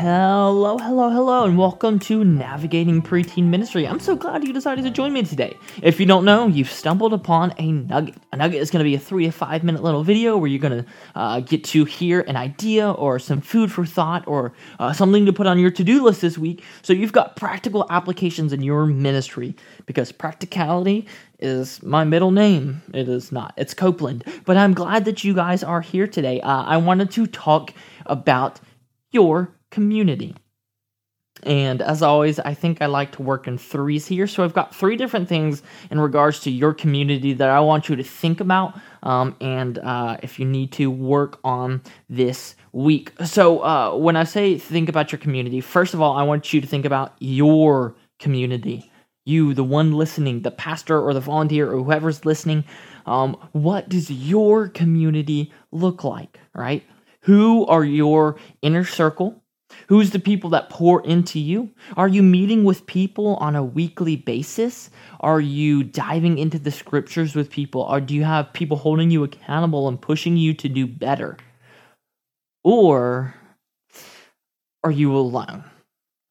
Hello, hello, hello, and welcome to Navigating Preteen Ministry. I'm so glad you decided to join me today. If you don't know, you've stumbled upon a nugget. A nugget is going to be a three to five minute little video where you're going to uh, get to hear an idea or some food for thought or uh, something to put on your to do list this week. So you've got practical applications in your ministry because practicality is my middle name. It is not. It's Copeland. But I'm glad that you guys are here today. Uh, I wanted to talk about your community. And as always, I think I like to work in threes here. So I've got three different things in regards to your community that I want you to think about. Um, and uh, if you need to work on this week. So uh, when I say think about your community, first of all, I want you to think about your community. You, the one listening, the pastor or the volunteer or whoever's listening, um, what does your community look like, right? Who are your inner circle? Who's the people that pour into you? Are you meeting with people on a weekly basis? Are you diving into the scriptures with people? Or do you have people holding you accountable and pushing you to do better? Or are you alone?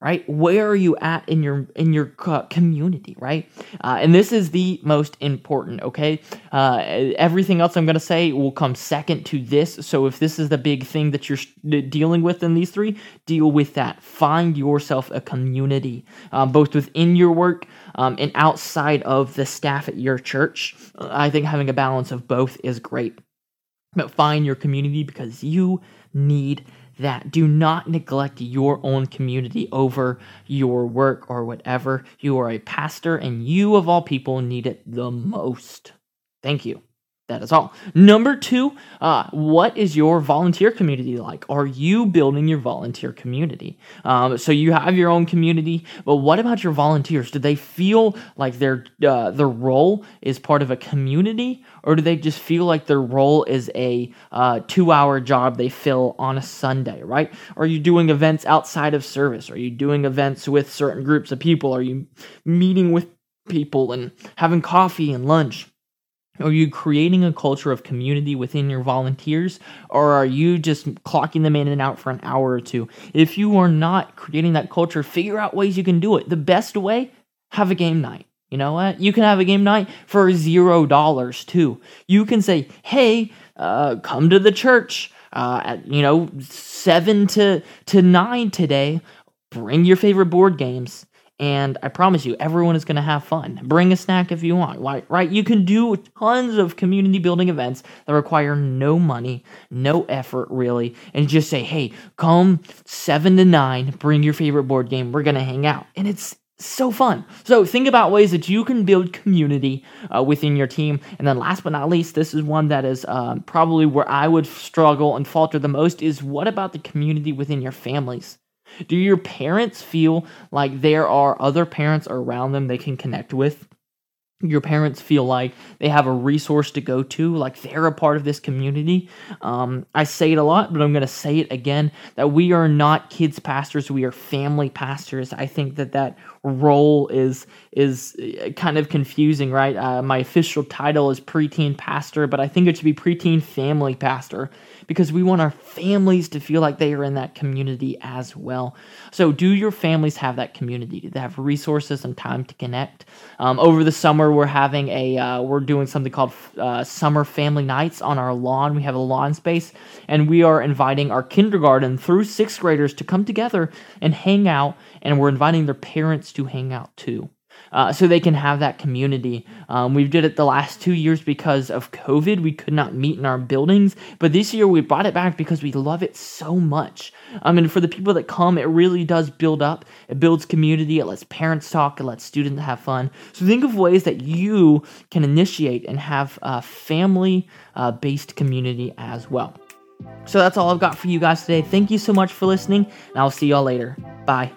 Right? Where are you at in your in your community right? Uh, and this is the most important okay? Uh, everything else i'm going to say will come second to this. So if this is the big thing that you're dealing with in these three deal with that. Find yourself a community um, both within your work um, and outside of the staff at your church. I think having a balance of both is great but find your community because you need that. Do not neglect your own community over your work or whatever. You are a pastor, and you, of all people, need it the most. Thank you. That is all. Number two, uh, what is your volunteer community like? Are you building your volunteer community? Um, so you have your own community, but what about your volunteers? Do they feel like their uh, their role is part of a community, or do they just feel like their role is a uh, two hour job they fill on a Sunday? Right? Are you doing events outside of service? Are you doing events with certain groups of people? Are you meeting with people and having coffee and lunch? Are you creating a culture of community within your volunteers, or are you just clocking them in and out for an hour or two? If you are not creating that culture, figure out ways you can do it. The best way, have a game night. You know what? You can have a game night for zero dollars too. You can say, "Hey, uh, come to the church uh, at you know seven to to nine today. Bring your favorite board games." And I promise you, everyone is going to have fun. Bring a snack if you want, right? You can do tons of community building events that require no money, no effort, really, and just say, "Hey, come seven to nine, bring your favorite board game. We're going to hang out," and it's so fun. So think about ways that you can build community uh, within your team. And then last but not least, this is one that is um, probably where I would struggle and falter the most is what about the community within your families? Do your parents feel like there are other parents around them they can connect with? Your parents feel like they have a resource to go to, like they're a part of this community. Um, I say it a lot, but I'm going to say it again that we are not kids pastors, we are family pastors. I think that that role is is uh, kind of confusing, right? Uh, my official title is preteen pastor, but I think it should be preteen family pastor because we want our families to feel like they are in that community as well. So, do your families have that community? Do they have resources and time to connect? Um, over the summer, we're having a uh, we're doing something called uh, summer family nights on our lawn. We have a lawn space, and we are inviting our kindergarten through sixth graders to come together and hang out. And we're inviting their parents to hang out too uh, so they can have that community. Um, we did it the last two years because of COVID. We could not meet in our buildings, but this year we brought it back because we love it so much. I mean, for the people that come, it really does build up. It builds community. It lets parents talk. It lets students have fun. So think of ways that you can initiate and have a family uh, community as well. So that's all I've got for you guys today. Thank you so much for listening, and I'll see y'all later. Bye.